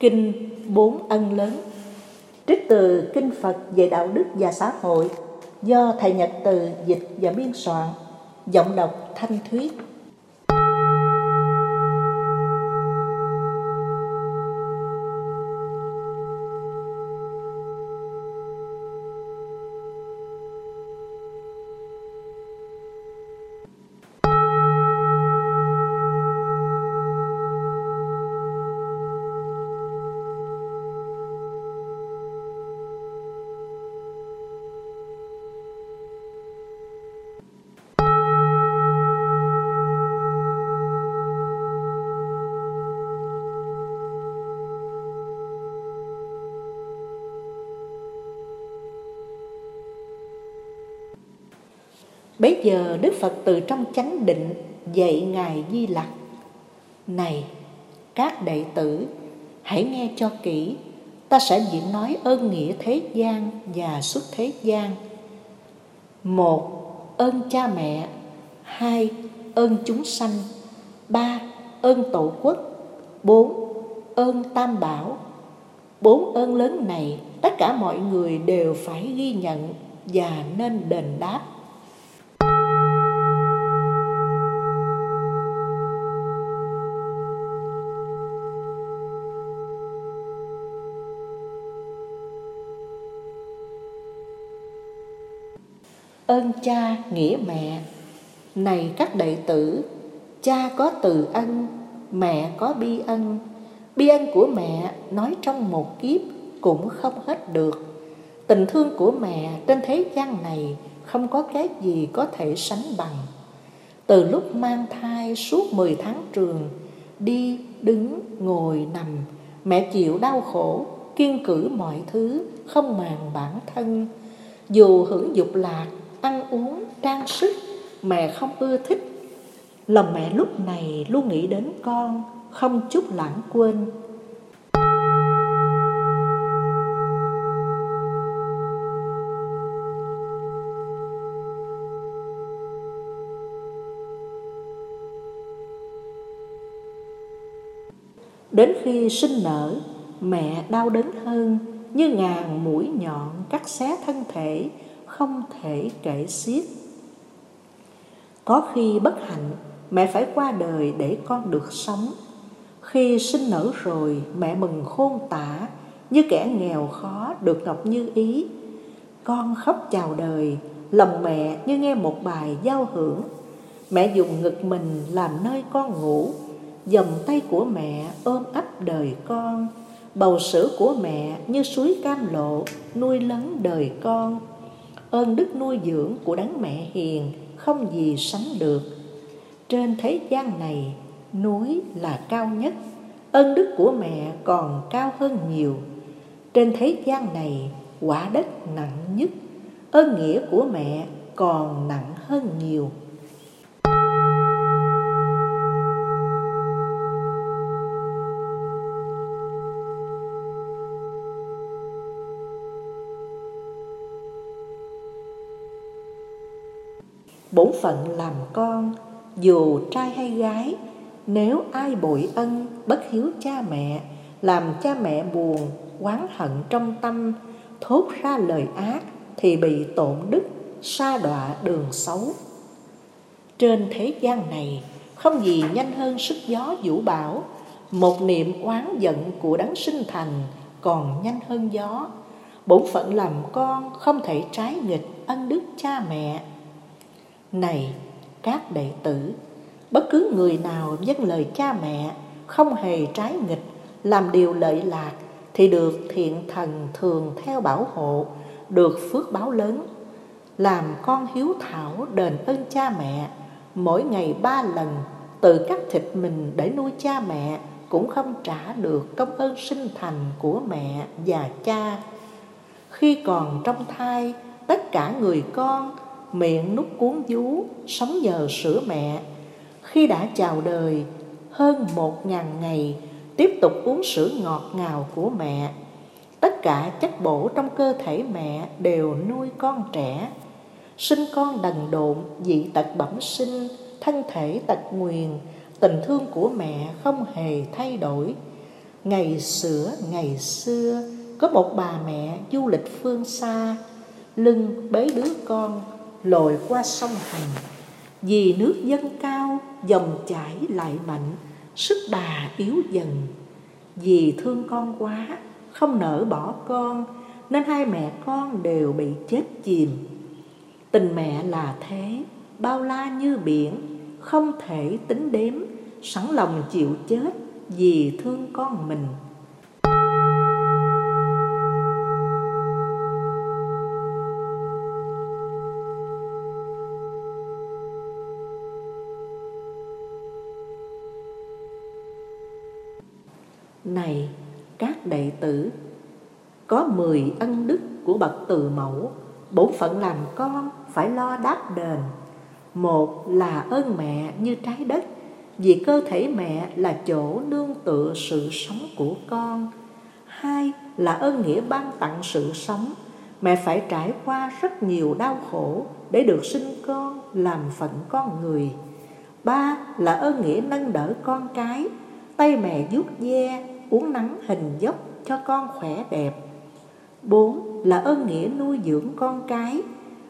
Kinh Bốn Ân Lớn. Trích từ Kinh Phật về Đạo đức và Xã hội do Thầy Nhật Từ dịch và biên soạn. Giọng đọc Thanh Thuyết giờ Đức Phật từ trong chánh định dạy Ngài Di Lặc, Này, các đệ tử, hãy nghe cho kỹ, Ta sẽ diễn nói ơn nghĩa thế gian và xuất thế gian. Một, ơn cha mẹ, Hai, ơn chúng sanh, Ba, ơn tổ quốc, Bốn, ơn tam bảo. Bốn ơn lớn này tất cả mọi người đều phải ghi nhận và nên đền đáp. Ơn cha nghĩa mẹ. Này các đệ tử, cha có từ ân, mẹ có bi ân. Bi ân của mẹ nói trong một kiếp cũng không hết được. Tình thương của mẹ trên thế gian này không có cái gì có thể sánh bằng. Từ lúc mang thai suốt 10 tháng trường, đi, đứng, ngồi, nằm, mẹ chịu đau khổ, kiên cử mọi thứ, không màng bản thân. Dù hưởng dục lạc ăn uống, trang sức mẹ không ưa thích. Lòng mẹ lúc này luôn nghĩ đến con, không chút lãng quên. Đến khi sinh nở, mẹ đau đớn hơn như ngàn mũi nhọn cắt xé thân thể không thể kể xiết. Có khi bất hạnh, mẹ phải qua đời để con được sống. Khi sinh nở rồi, mẹ mừng khôn tả, như kẻ nghèo khó được ngọc như ý. Con khóc chào đời, lòng mẹ như nghe một bài giao hưởng. Mẹ dùng ngực mình làm nơi con ngủ, dòng tay của mẹ ôm ấp đời con. Bầu sữa của mẹ như suối cam lộ nuôi lớn đời con ơn đức nuôi dưỡng của đấng mẹ hiền không gì sánh được. Trên thế gian này, núi là cao nhất, ơn đức của mẹ còn cao hơn nhiều. Trên thế gian này, quả đất nặng nhất, ơn nghĩa của mẹ còn nặng hơn nhiều. Bổn phận làm con, dù trai hay gái, nếu ai bội ân, bất hiếu cha mẹ, làm cha mẹ buồn, oán hận trong tâm, thốt ra lời ác thì bị tổn đức, sa đọa đường xấu. Trên thế gian này, không gì nhanh hơn sức gió vũ bão. Một niệm oán giận của đấng sinh thành còn nhanh hơn gió. Bổn phận làm con không thể trái nghịch ân đức cha mẹ này, các đệ tử, Bất cứ người nào dâng lời cha mẹ, Không hề trái nghịch, Làm điều lợi lạc, Thì được thiện thần thường theo bảo hộ, Được phước báo lớn. Làm con hiếu thảo đền ơn cha mẹ, Mỗi ngày ba lần Tự cắt thịt mình để nuôi cha mẹ, Cũng không trả được công ơn sinh thành của mẹ và cha. Khi còn trong thai, Tất cả người con miệng nút cuốn vú, sống nhờ sữa mẹ. Khi đã chào đời, hơn một ngàn ngày, tiếp tục uống sữa ngọt ngào của mẹ. Tất cả chất bổ trong cơ thể mẹ đều nuôi con trẻ. Sinh con đần độn, dị tật bẩm sinh, thân thể tật nguyền, tình thương của mẹ không hề thay đổi. Ngày xưa, ngày xưa, có một bà mẹ du lịch phương xa, lưng bế đứa con lội qua sông Hành. Vì nước dâng cao, dòng chảy lại mạnh, sức bà yếu dần. Vì thương con quá, không nỡ bỏ con, nên hai mẹ con đều bị chết chìm. Tình mẹ là thế, bao la như biển, không thể tính đếm, sẵn lòng chịu chết vì thương con mình. Này, các đệ tử, Có mười ân đức của bậc từ mẫu, Bổn phận làm con phải lo đáp đền. Một là ơn mẹ như trái đất, Vì cơ thể mẹ là chỗ nương tựa sự sống của con. Hai là ơn nghĩa ban tặng sự sống, Mẹ phải trải qua rất nhiều đau khổ Để được sinh con, làm phận con người. Ba là ơn nghĩa nâng đỡ con cái, Tay mẹ vuốt ve uống nắng hình dốc cho con khỏe đẹp. Bốn là ơn nghĩa nuôi dưỡng con cái.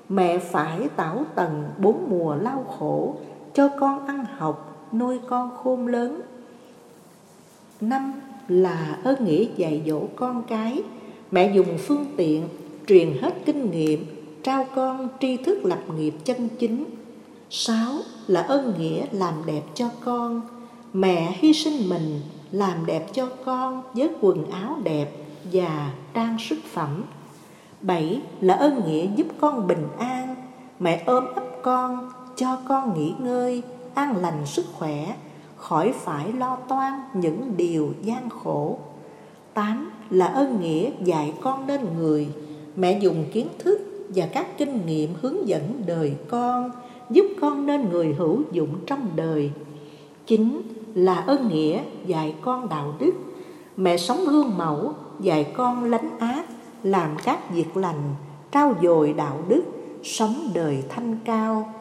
Mẹ phải tảo tần bốn mùa lao khổ Cho con ăn học, nuôi con khôn lớn. Năm là ơn nghĩa dạy dỗ con cái. Mẹ dùng phương tiện truyền hết kinh nghiệm Trao con tri thức lập nghiệp chân chính. Sáu là ơn nghĩa làm đẹp cho con. Mẹ hy sinh mình làm đẹp cho con với quần áo đẹp và trang sức phẩm. Bảy là ơn nghĩa giúp con bình an, mẹ ôm ấp con, cho con nghỉ ngơi, an lành sức khỏe, khỏi phải lo toan những điều gian khổ. Tám là ơn nghĩa dạy con nên người, mẹ dùng kiến thức và các kinh nghiệm hướng dẫn đời con, giúp con nên người hữu dụng trong đời. Chín là ơn nghĩa dạy con đạo đức. Mẹ sống gương mẫu, dạy con lánh ác, làm các việc lành, trao dồi đạo đức, sống đời thanh cao.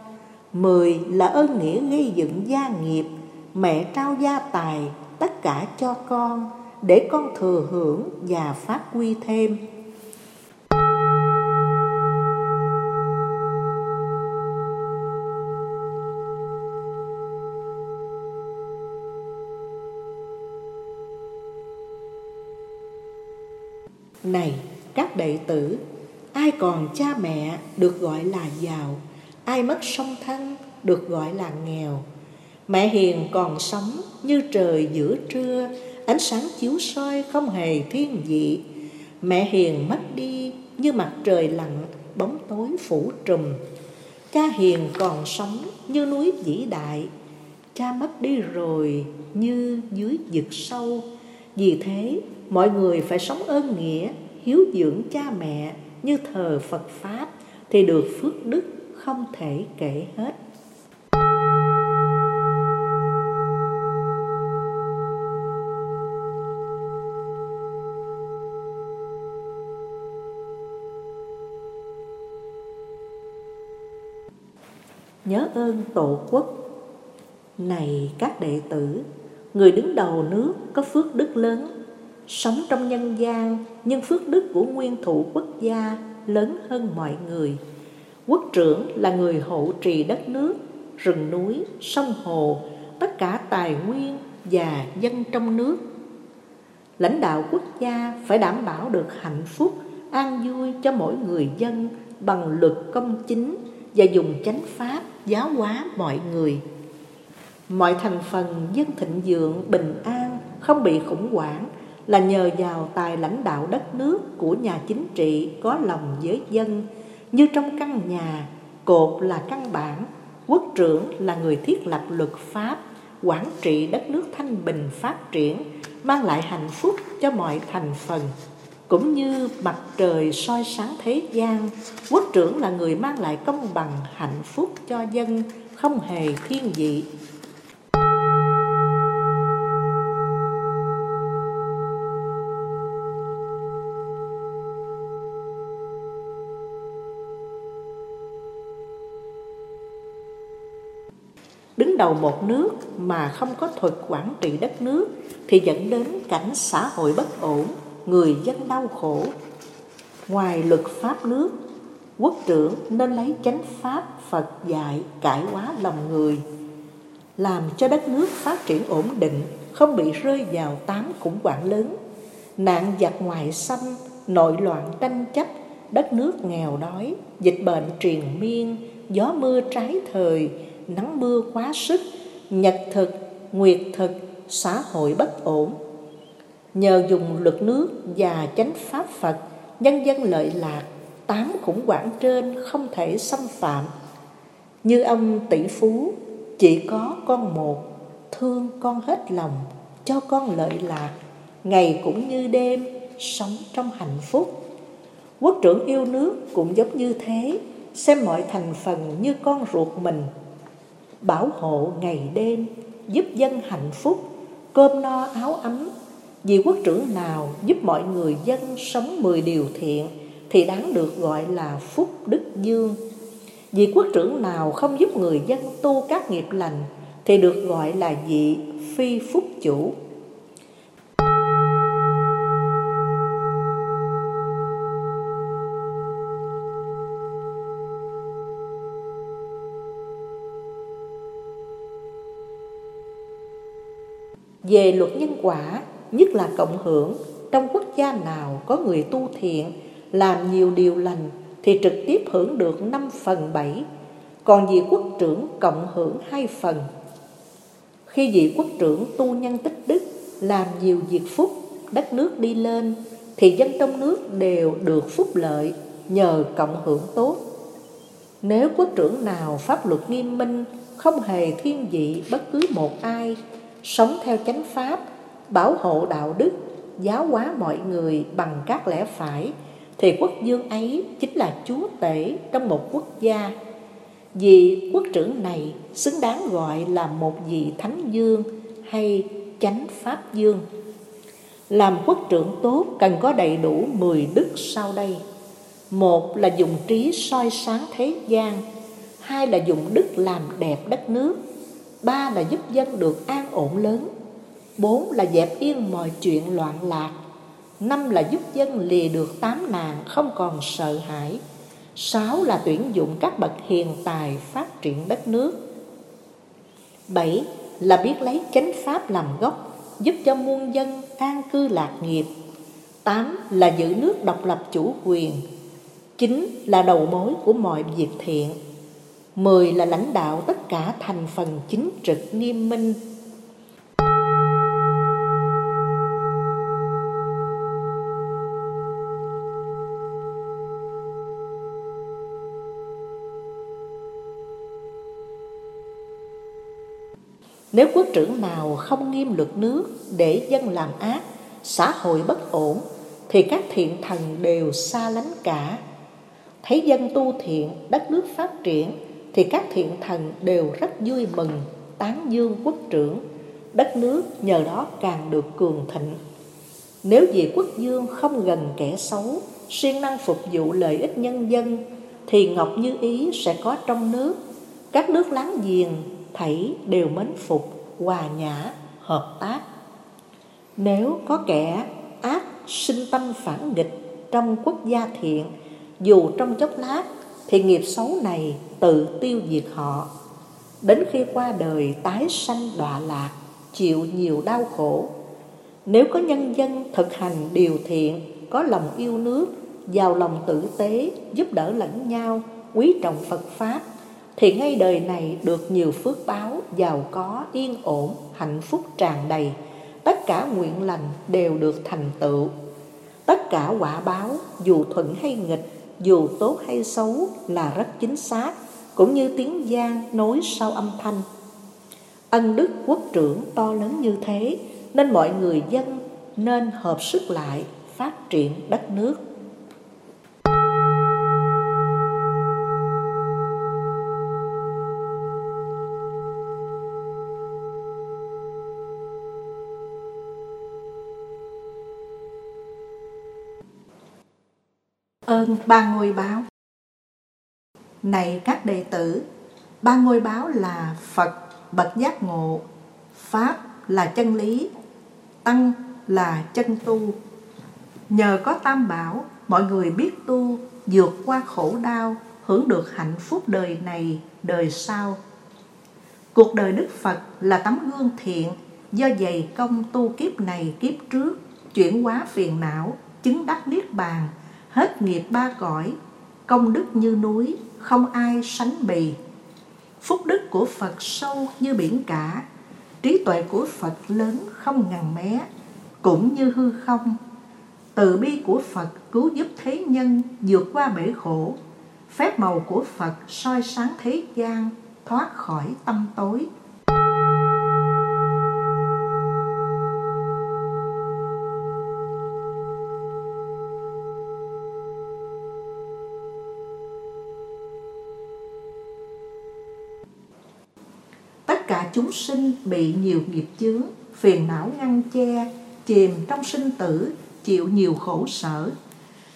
Mười là ơn nghĩa gây dựng gia nghiệp. Mẹ trao gia tài, tất cả cho con, để con thừa hưởng và phát huy thêm. Này, các đệ tử, Ai còn cha mẹ được gọi là giàu, Ai mất song thân được gọi là nghèo? Mẹ hiền còn sống như trời giữa trưa, Ánh sáng chiếu soi không hề thiên dị Mẹ hiền mất đi như mặt trời lặn, Bóng tối phủ trùm. Cha hiền còn sống như núi vĩ đại, Cha mất đi rồi như dưới vực sâu. Vì thế, mọi người phải sống ơn nghĩa, hiếu dưỡng cha mẹ như thờ Phật Pháp thì được phước đức không thể kể hết. Nhớ ơn Tổ quốc Này các đệ tử Người đứng đầu nước có phước đức lớn Sống trong nhân gian Nhưng phước đức của nguyên thủ quốc gia Lớn hơn mọi người. Quốc trưởng là người hộ trì đất nước Rừng núi, sông hồ Tất cả tài nguyên và dân trong nước. Lãnh đạo quốc gia phải đảm bảo được hạnh phúc An vui cho mỗi người dân Bằng luật công chính Và dùng chánh pháp giáo hóa mọi người. Mọi thành phần dân thịnh vượng, bình an Không bị khủng hoảng là nhờ vào tài lãnh đạo đất nước của nhà chính trị có lòng với dân. Như trong căn nhà cột là căn bản quốc trưởng là người thiết lập luật pháp quản trị đất nước thanh bình phát triển mang lại hạnh phúc cho mọi thành phần. Cũng như mặt trời soi sáng thế gian quốc trưởng là người mang lại công bằng hạnh phúc cho dân không hề thiên vị. Đứng đầu một nước mà không có thuật quản trị đất nước thì dẫn đến cảnh xã hội bất ổn, người dân đau khổ. Ngoài luật pháp nước, quốc trưởng nên lấy chánh pháp Phật dạy cải hóa lòng người, làm cho đất nước phát triển ổn định, không bị rơi vào tám khủng hoảng lớn, nạn giặc ngoại xâm, nội loạn tranh chấp, đất nước nghèo đói, dịch bệnh triền miên, gió mưa trái thời, nắng mưa quá sức, nhật thực, nguyệt thực, xã hội bất ổn. Nhờ dùng luật nước và chánh pháp Phật, nhân dân lợi lạc, tám khủng hoảng trên không thể xâm phạm. Như ông tỷ phú chỉ có con một, thương con hết lòng, cho con lợi lạc, ngày cũng như đêm, sống trong hạnh phúc. Quốc trưởng yêu nước cũng giống như thế, xem mọi thành phần như con ruột mình bảo hộ ngày đêm, giúp dân hạnh phúc, cơm no áo ấm. Vì quốc trưởng nào giúp mọi người dân sống mười điều thiện thì đáng được gọi là phúc đức dương. Vì quốc trưởng nào không giúp người dân tu các nghiệp lành thì được gọi là vị phi phúc chủ. Về luật nhân quả, nhất là cộng hưởng, trong quốc gia nào có người tu thiện, làm nhiều điều lành thì trực tiếp hưởng được 5 phần 7, còn vị quốc trưởng cộng hưởng 2 phần. Khi vị quốc trưởng tu nhân tích đức, làm nhiều việc phúc, đất nước đi lên, thì dân trong nước đều được phúc lợi nhờ cộng hưởng tốt. Nếu quốc trưởng nào pháp luật nghiêm minh, không hề thiên vị bất cứ một ai, sống theo chánh pháp, bảo hộ đạo đức, giáo hóa mọi người bằng các lẽ phải, thì quốc dương ấy chính là chúa tể trong một quốc gia. Vì quốc trưởng này xứng đáng gọi là một vị thánh dương hay chánh pháp dương. Làm quốc trưởng tốt cần có đầy đủ 10 đức sau đây. Một là dùng trí soi sáng thế gian, hai là dùng đức làm đẹp đất nước, ba là giúp dân được an ổn lớn. Bốn là dẹp yên mọi chuyện loạn lạc. Năm là giúp dân lìa được tám nạn không còn sợ hãi. Sáu là tuyển dụng các bậc hiền tài phát triển đất nước. Bảy là biết lấy chánh pháp làm gốc, giúp cho muôn dân an cư lạc nghiệp. Tám là giữ nước độc lập chủ quyền. Chín là đầu mối của mọi việc thiện. Mười là lãnh đạo tất cả thành phần chính trực nghiêm minh Nếu quốc trưởng nào không nghiêm luật nước để dân làm ác, xã hội bất ổn, thì các thiện thần đều xa lánh cả. Thấy dân tu thiện, đất nước phát triển, thì các thiện thần đều rất vui mừng, tán dương quốc trưởng. Đất nước nhờ đó càng được cường thịnh. Nếu vị quốc dương không gần kẻ xấu, siêng năng phục vụ lợi ích nhân dân, thì ngọc như ý sẽ có trong nước. Các nước láng giềng, thảy đều mến phục, hòa nhã, hợp tác. Nếu có kẻ ác sinh tâm phản nghịch trong quốc gia thiện, dù trong chốc lát, thì nghiệp xấu này tự tiêu diệt họ. Đến khi qua đời, tái sanh đọa lạc, chịu nhiều đau khổ. Nếu có nhân dân thực hành điều thiện, có lòng yêu nước, giàu lòng tử tế, giúp đỡ lẫn nhau, quý trọng phật pháp, thì ngay đời này được nhiều phước báo, giàu có, yên ổn, hạnh phúc tràn đầy. Tất cả nguyện lành đều được thành tựu. Tất cả quả báo, dù thuận hay nghịch, dù tốt hay xấu, là rất chính xác cũng như tiếng gian nối sau âm thanh. Ân đức quốc trưởng to lớn như thế, nên mọi người dân nên hợp sức lại phát triển đất nước. Ơn ba ngôi báo này các đệ tử ba ngôi báo là phật bậc giác ngộ Pháp là chân lý Tăng là chân tu. Nhờ có tam bảo Mọi người biết tu vượt qua khổ đau Hưởng được hạnh phúc đời này, đời sau. Cuộc đời Đức Phật là tấm gương thiện Do dày công tu kiếp này kiếp trước Chuyển hóa phiền não Chứng đắc niết bàn Hết nghiệp ba cõi Công đức như núi. Không ai sánh bì. Phúc đức của Phật sâu như biển cả, Trí tuệ của Phật lớn không ngàn mé, Cũng như hư không. Từ bi của Phật cứu giúp thế nhân vượt qua bể khổ, Phép màu của Phật soi sáng thế gian, Thoát khỏi tâm tối. Sinh bị nhiều nghiệp chướng, phiền não ngăn che, chìm trong sinh tử, chịu nhiều khổ sở.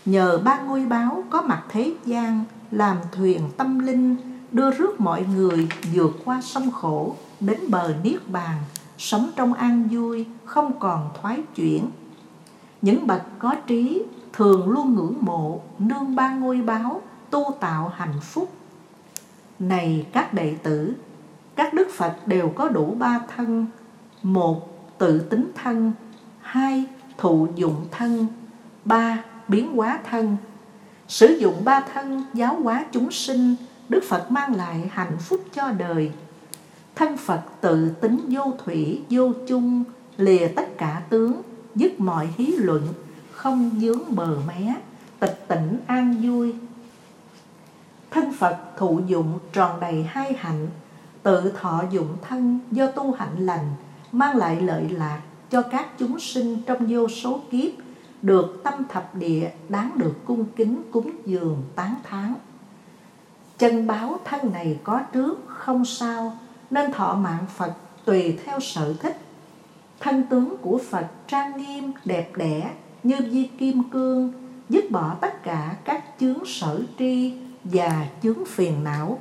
Nhờ ba ngôi báo có mặt thế gian, làm thuyền tâm linh, đưa rước mọi người vượt qua sông khổ, đến bờ niết bàn, sống trong an vui, không còn thoái chuyển. Những bậc có trí thường luôn ngưỡng mộ, nương ba ngôi báo, tu tạo hạnh phúc. Này các đệ tử, các đức Phật đều có đủ ba thân. Một, tự tính thân. Hai, thụ dụng thân. Ba, biến hóa thân. Sử dụng ba thân giáo hóa chúng sinh, đức phật mang lại hạnh phúc cho đời. Thân phật tự tính vô thủy, vô chung, lìa tất cả tướng, dứt mọi hí luận, không dướng bờ mé, tịch tỉnh an vui. Thân phật thụ dụng tròn đầy hai hạnh tự thọ dụng thân do tu hạnh lành, mang lại lợi lạc cho các chúng sinh trong vô số kiếp, được tâm thập địa đáng được cung kính cúng dường tán thán. Chân báo thân này có trước không sao nên thọ mạng phật tùy theo sở thích. Thân tướng của phật trang nghiêm, đẹp đẽ như di kim cương, dứt bỏ tất cả các chướng sở tri và chướng phiền não.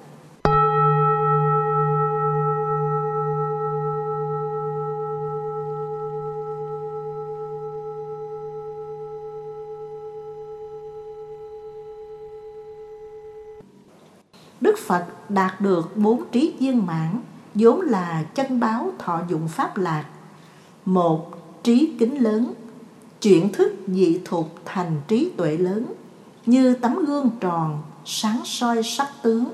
Phật đạt được bốn trí viên mãn, vốn là chân báo thọ dụng pháp lạc. Một, trí kính lớn, chuyển thức dị thuộc thành trí tuệ lớn, như tấm gương tròn, sáng soi sắc tướng.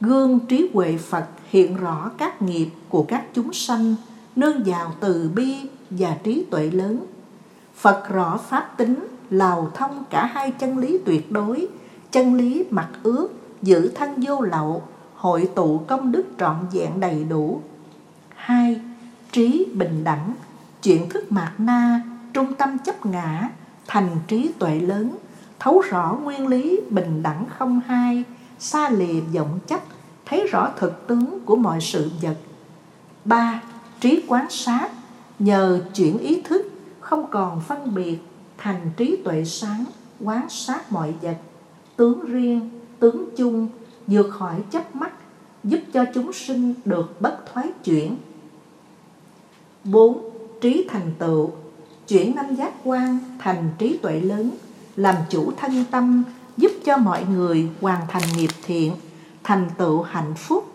Gương trí huệ Phật hiện rõ các nghiệp của các chúng sanh, nương vào từ bi và trí tuệ lớn. Phật rõ pháp tính, lào thông cả hai chân lý tuyệt đối, chân lý mặt ước giữ thân vô lậu, hội tụ công đức trọn vẹn đầy đủ. hai Trí bình đẳng, chuyển thức mạt na, trung tâm chấp ngã, thành trí tuệ lớn, thấu rõ nguyên lý bình đẳng không hai, xa lìa vọng chấp, thấy rõ thực tướng của mọi sự vật. ba Trí quán sát, nhờ chuyển ý thức, không còn phân biệt, thành trí tuệ sáng, quán sát mọi vật, tướng riêng, tướng chung vượt khỏi chấp mắt, giúp cho chúng sinh được bất thoái chuyển. 4. Trí thành tựu. Chuyển năm giác quan thành trí tuệ lớn, Làm chủ thân tâm, Giúp cho mọi người hoàn thành nghiệp thiện, Thành tựu hạnh phúc.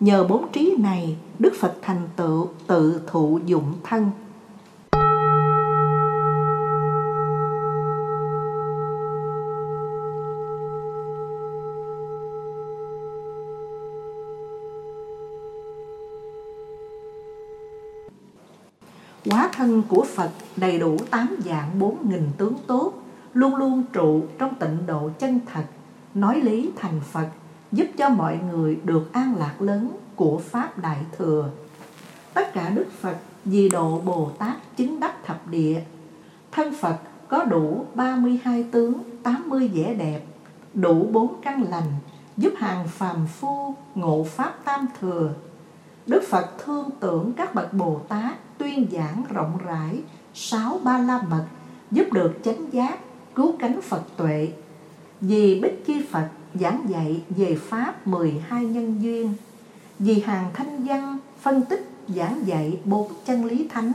Nhờ bốn trí này, Đức Phật thành tựu tự thụ dụng thân. Thân của Phật đầy đủ tám dạng bốn nghìn tướng tốt, luôn luôn trụ trong tịnh độ chân thật, nói lý thành Phật, giúp cho mọi người được an lạc lớn của Pháp Đại Thừa. Tất cả Đức Phật vì độ Bồ Tát chứng đắc thập địa. Thân Phật có đủ 32 tướng, 80 vẻ đẹp, đủ bốn căn lành, giúp hàng phàm phu ngộ Pháp Tam Thừa. Đức Phật thương tưởng các bậc Bồ Tát tuyên giảng rộng rãi sáu ba la mật giúp được chánh giác cứu cánh Phật tuệ. Vì Bích Chi Phật giảng dạy về Pháp 12 nhân duyên, vì hàng thanh văn phân tích giảng dạy bốn chân lý thánh,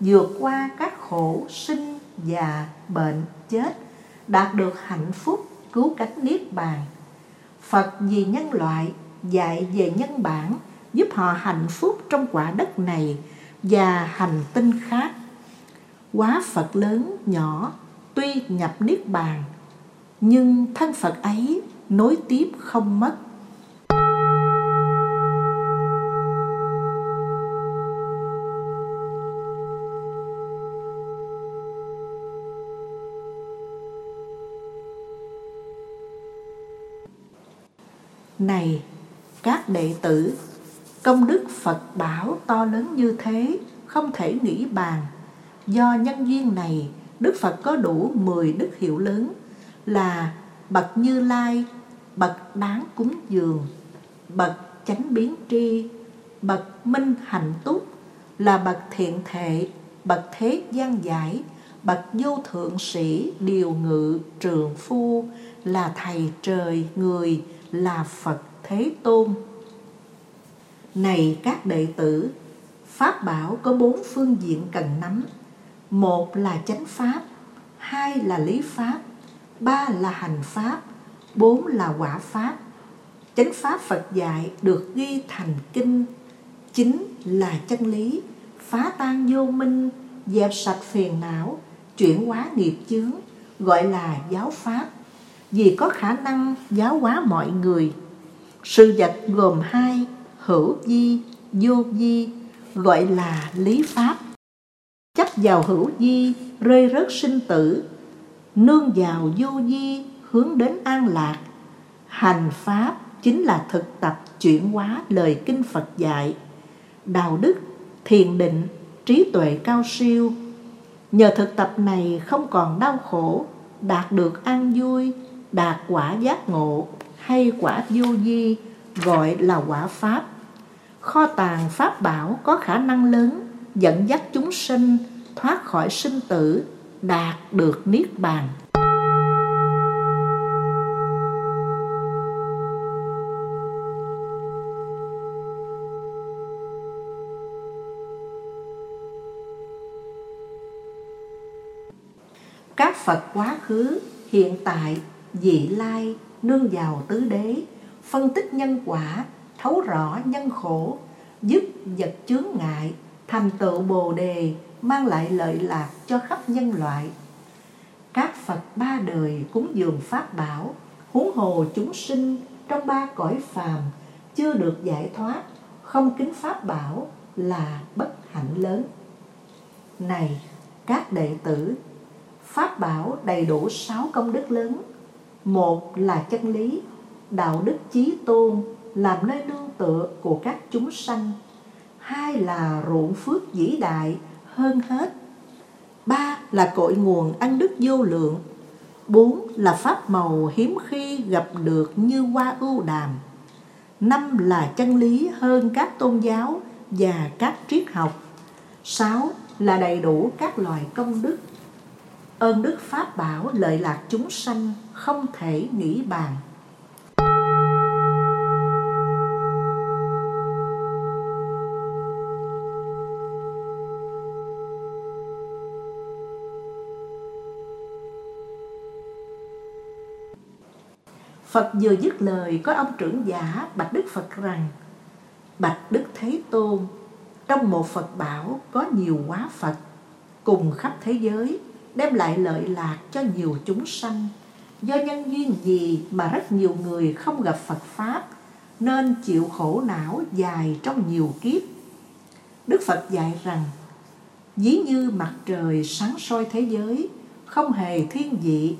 vượt qua các khổ sinh già bệnh chết, đạt được hạnh phúc cứu cánh niết bàn. Phật vì nhân loại, dạy về nhân bản giúp họ hạnh phúc trong quả đất này và hành tinh khác. Quá phật lớn nhỏ tuy nhập niết bàn nhưng thân phật ấy nối tiếp không mất. Này các đệ tử, công đức Phật bảo to lớn như thế, không thể nghĩ bàn. Do nhân duyên này, Đức Phật có đủ 10 đức hiệu lớn là bậc Như Lai, bậc đáng cúng dường, bậc chánh biến tri, bậc minh hạnh túc, là bậc thiện thệ, bậc thế gian giải, bậc vô thượng sĩ, điều ngự, trường phu, là thầy trời người, là Phật Thế Tôn. Này các đệ tử, Pháp bảo có bốn phương diện cần nắm. Một là chánh Pháp, hai là lý Pháp, ba là hành Pháp, bốn là quả Pháp. Chánh Pháp Phật dạy được ghi thành kinh, chính là chân lý, phá tan vô minh, dẹp sạch phiền não, chuyển hóa nghiệp chướng, gọi là giáo Pháp vì có khả năng giáo hóa mọi người. Sự vật gồm hai, hữu di, vô di, gọi là lý pháp. Chấp vào hữu di, rơi rớt sinh tử, nương vào vô di, hướng đến an lạc. Hành pháp chính là thực tập chuyển hóa lời kinh Phật dạy. Đạo đức, thiền định, trí tuệ cao siêu. Nhờ thực tập này không còn đau khổ, đạt được an vui, đạt quả giác ngộ hay quả vô di gọi là quả pháp kho tàng pháp bảo có khả năng lớn dẫn dắt chúng sinh thoát khỏi sinh tử đạt được niết bàn. Các Phật quá khứ, hiện tại dị lai nương vào tứ đế phân tích nhân quả thấu rõ nhân khổ, giúp vật chướng ngại, thành tựu bồ đề, mang lại lợi lạc cho khắp nhân loại. Các phật ba đời cúng dường pháp bảo, huống hồ chúng sinh trong ba cõi phàm chưa được giải thoát, không kính pháp bảo là bất hạnh lớn. Này, các đệ tử, pháp bảo đầy đủ sáu công đức lớn. Một là chân lý, đạo đức chí tôn làm nơi nương tựa của các chúng sanh. Hai là ruộng phước vĩ đại hơn hết. Ba là cội nguồn ăn đức vô lượng. Bốn là pháp màu hiếm khi gặp được như hoa ưu đàm. Năm là chân lý hơn các tôn giáo và các triết học. Sáu là đầy đủ các loài công đức. Ơn đức pháp bảo lợi lạc chúng sanh không thể nghĩ bàn. Phật vừa dứt lời, có ông trưởng giả bạch Đức Phật rằng, Bạch Đức Thế Tôn, Trong một Phật bảo có nhiều quá Phật Cùng khắp thế giới, đem lại lợi lạc cho nhiều chúng sanh. Do nhân duyên gì mà rất nhiều người không gặp Phật Pháp, nên chịu khổ não dài trong nhiều kiếp. Đức Phật dạy rằng, Ví như mặt trời sáng soi thế giới, Không hề thiên vị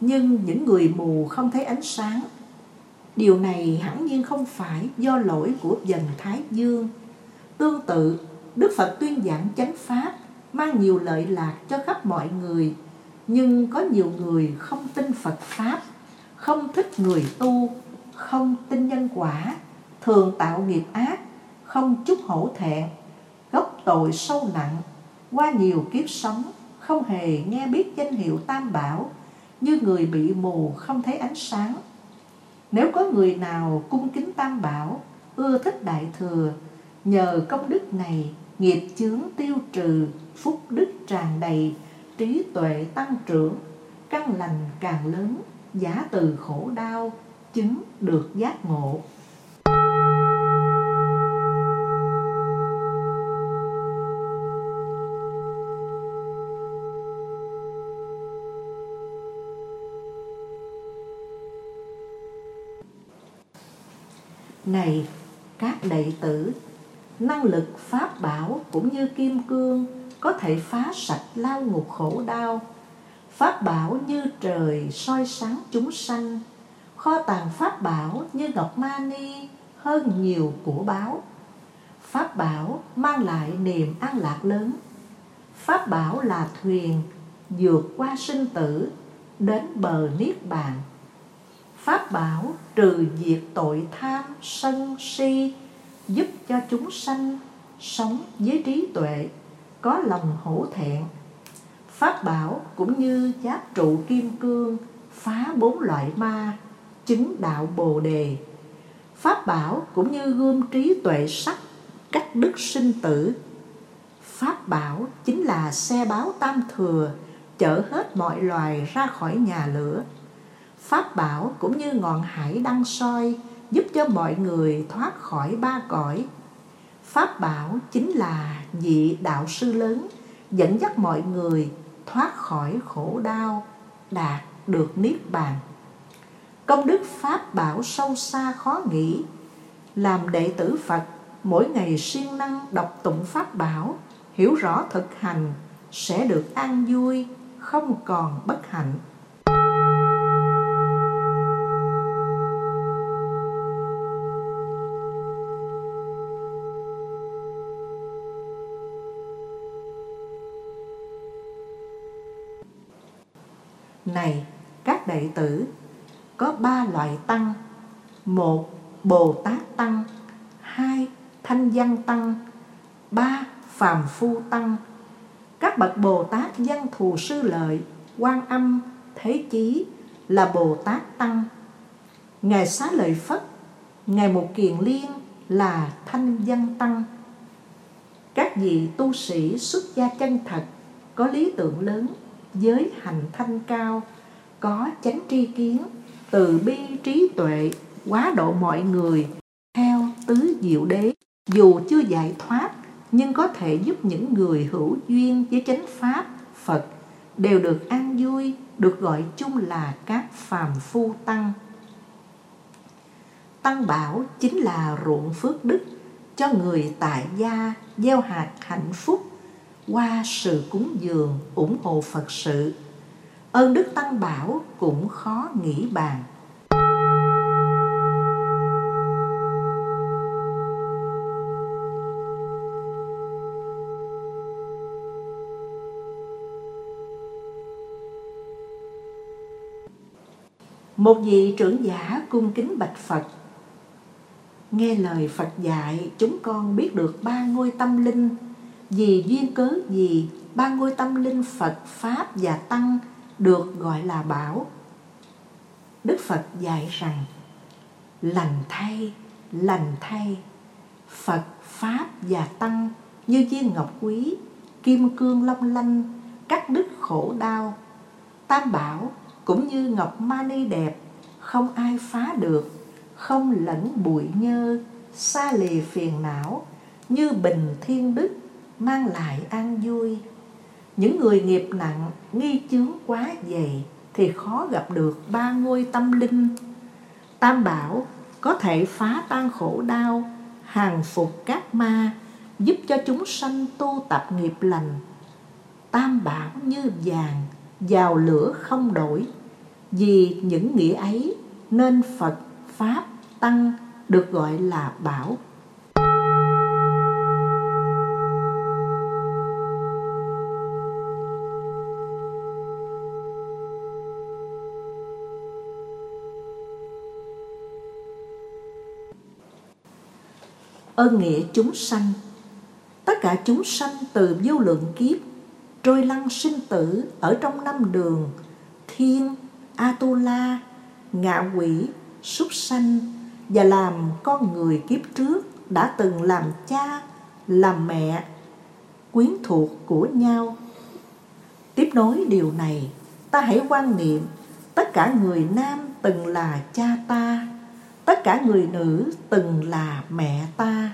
nhưng những người mù không thấy ánh sáng. Điều này hẳn nhiên không phải do lỗi của dần Thái Dương. Tương tự, Đức Phật tuyên giảng chánh Pháp mang nhiều lợi lạc cho khắp mọi người, nhưng có nhiều người không tin Phật Pháp, không thích người tu, không tin nhân quả, thường tạo nghiệp ác, không chút hổ thẹn, gốc tội sâu nặng, qua nhiều kiếp sống không hề nghe biết danh hiệu tam bảo như người bị mù không thấy ánh sáng. Nếu có người nào cung kính tam bảo, ưa thích đại thừa, nhờ công đức này nghiệp chướng tiêu trừ, phúc đức tràn đầy, trí tuệ tăng trưởng, căn lành càng lớn giả từ khổ đau chứng được giác ngộ. Này các đệ tử, năng lực pháp bảo cũng như kim cương có thể phá sạch lao ngục khổ đau. Pháp bảo như trời soi sáng chúng sanh, kho tàng pháp bảo như ngọc mani hơn nhiều của báo. Pháp bảo mang lại niềm an lạc lớn. Pháp bảo là thuyền vượt qua sinh tử đến bờ niết bàn Pháp bảo trừ diệt tội tham, sân, si, giúp cho chúng sanh sống với trí tuệ, có lòng hổ thẹn. Pháp bảo cũng như giáp trụ kim cương, phá bốn loại ma, chứng đạo bồ đề. Pháp bảo cũng như gươm trí tuệ sắc, cắt đứt sinh tử. Pháp bảo chính là xe báo tam thừa, chở hết mọi loài ra khỏi nhà lửa Pháp bảo cũng như ngọn hải đăng soi giúp cho mọi người thoát khỏi ba cõi. Pháp bảo chính là vị đạo sư lớn dẫn dắt mọi người thoát khỏi khổ đau, đạt được niết bàn. Công đức Pháp bảo sâu xa khó nghĩ, làm đệ tử Phật mỗi ngày siêng năng đọc tụng Pháp bảo, hiểu rõ thực hành sẽ được an vui, không còn bất hạnh. Này, các đệ tử, Có ba loại tăng. Một, Bồ Tát Tăng. Hai, Thanh Văn Tăng. Ba, Phàm Phu Tăng. Các bậc Bồ Tát văn thù sư lợi, quan âm, Thế Chí là Bồ Tát Tăng. Ngài Xá Lợi Phất, Ngài Một Kiền Liên là Thanh Văn Tăng. Các vị tu sĩ xuất gia chân thật, Có lý tưởng lớn giới hành thanh cao, có chánh tri kiến, từ bi trí tuệ, quá độ mọi người, theo tứ diệu đế. Dù chưa giải thoát, nhưng có thể giúp những người hữu duyên với chánh pháp, phật, đều được an vui, được gọi chung là các phàm phu tăng. Tăng bảo chính là ruộng phước đức cho người tại gia, gieo hạt hạnh phúc qua sự cúng dường ủng hộ Phật sự. Ơn Đức Tăng Bảo cũng khó nghĩ bàn. Một vị trưởng giả cung kính bạch Phật, Nghe lời Phật dạy, chúng con biết được ba ngôi tâm linh vì duyên cớ gì ba ngôi tâm linh Phật, Pháp và Tăng được gọi là bảo. Đức Phật dạy rằng lành thay, lành thay, Phật, Pháp và Tăng như viên ngọc quý, kim cương long lanh, cắt đứt khổ đau. Tam bảo cũng như ngọc mani đẹp, không ai phá được, không lẫn bụi nhơ, xa lì phiền não, như bình thiên đức mang lại an vui. Những người nghiệp nặng nghi chướng quá dày thì khó gặp được ba ngôi tâm linh. Tam bảo có thể phá tan khổ đau, hàng phục các ma, giúp cho chúng sanh tu tập nghiệp lành. Tam bảo như vàng, vào lửa không đổi. Vì những nghĩa ấy nên phật pháp tăng được gọi là bảo ơn nghĩa chúng sanh tất cả chúng sanh từ vô lượng kiếp trôi lăn sinh tử ở trong năm đường thiên atula ngạ quỷ súc sanh và làm con người kiếp trước đã từng làm cha, làm mẹ, quyến thuộc của nhau. Tiếp nối điều này, ta hãy quan niệm tất cả người nam từng là cha ta, tất cả người nữ từng là mẹ ta.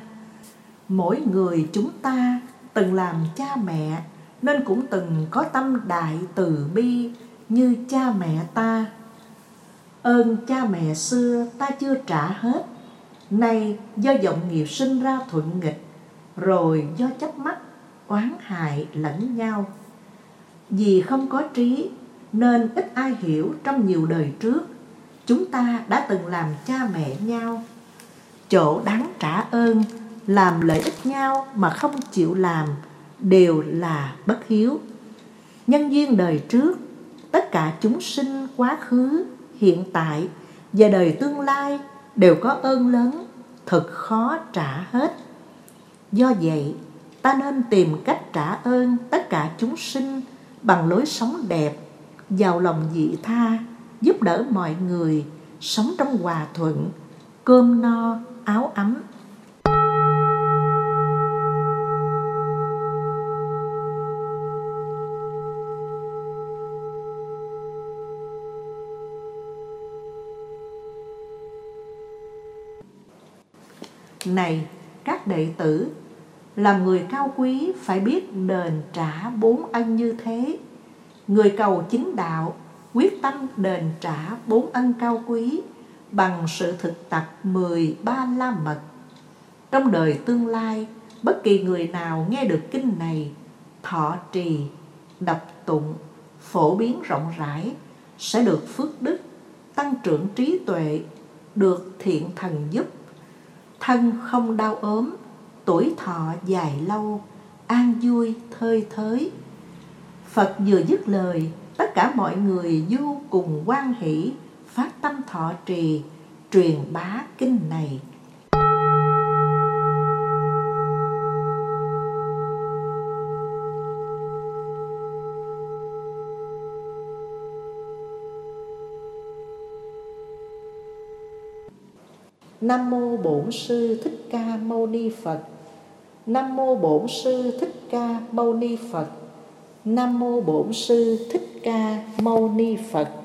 Mỗi người chúng ta từng làm cha mẹ, nên cũng từng có tâm đại từ bi như cha mẹ ta. Ơn cha mẹ xưa ta chưa trả hết. Nay do vọng nghiệp sinh ra thuận nghịch, rồi do chấp mắt, oán hại lẫn nhau. Vì không có trí, nên ít ai hiểu trong nhiều đời trước chúng ta đã từng làm cha mẹ nhau. Chỗ đáng trả ơn, làm lợi ích nhau mà không chịu làm đều là bất hiếu. Nhân duyên đời trước, tất cả chúng sinh quá khứ, hiện tại và đời tương lai đều có ơn lớn, thật khó trả hết. Do vậy, ta nên tìm cách trả ơn tất cả chúng sinh bằng lối sống đẹp, giàu lòng dị tha giúp đỡ mọi người sống trong hòa thuận, cơm no, áo ấm. Này, các đệ tử, Làm người cao quý phải biết đền trả bốn ân như thế. Người cầu chính đạo quyết tâm đền trả bốn ân cao quý Bằng sự thực tập mười ba la mật. Trong đời tương lai Bất kỳ người nào nghe được kinh này Thọ trì, đọc tụng, phổ biến rộng rãi Sẽ được phước đức, tăng trưởng trí tuệ Được thiện thần giúp. Thân không đau ốm tuổi thọ dài lâu an vui thơi thới. Phật vừa dứt lời tất cả mọi người vô cùng quan hỷ, phát tâm thọ trì, truyền bá kinh này Nam mô Bổn sư Thích Ca Mâu Ni Phật. Nam mô Bổn sư Thích Ca Mâu Ni Phật. Nam mô Bổn sư Thích Ca Mâu Ni Phật.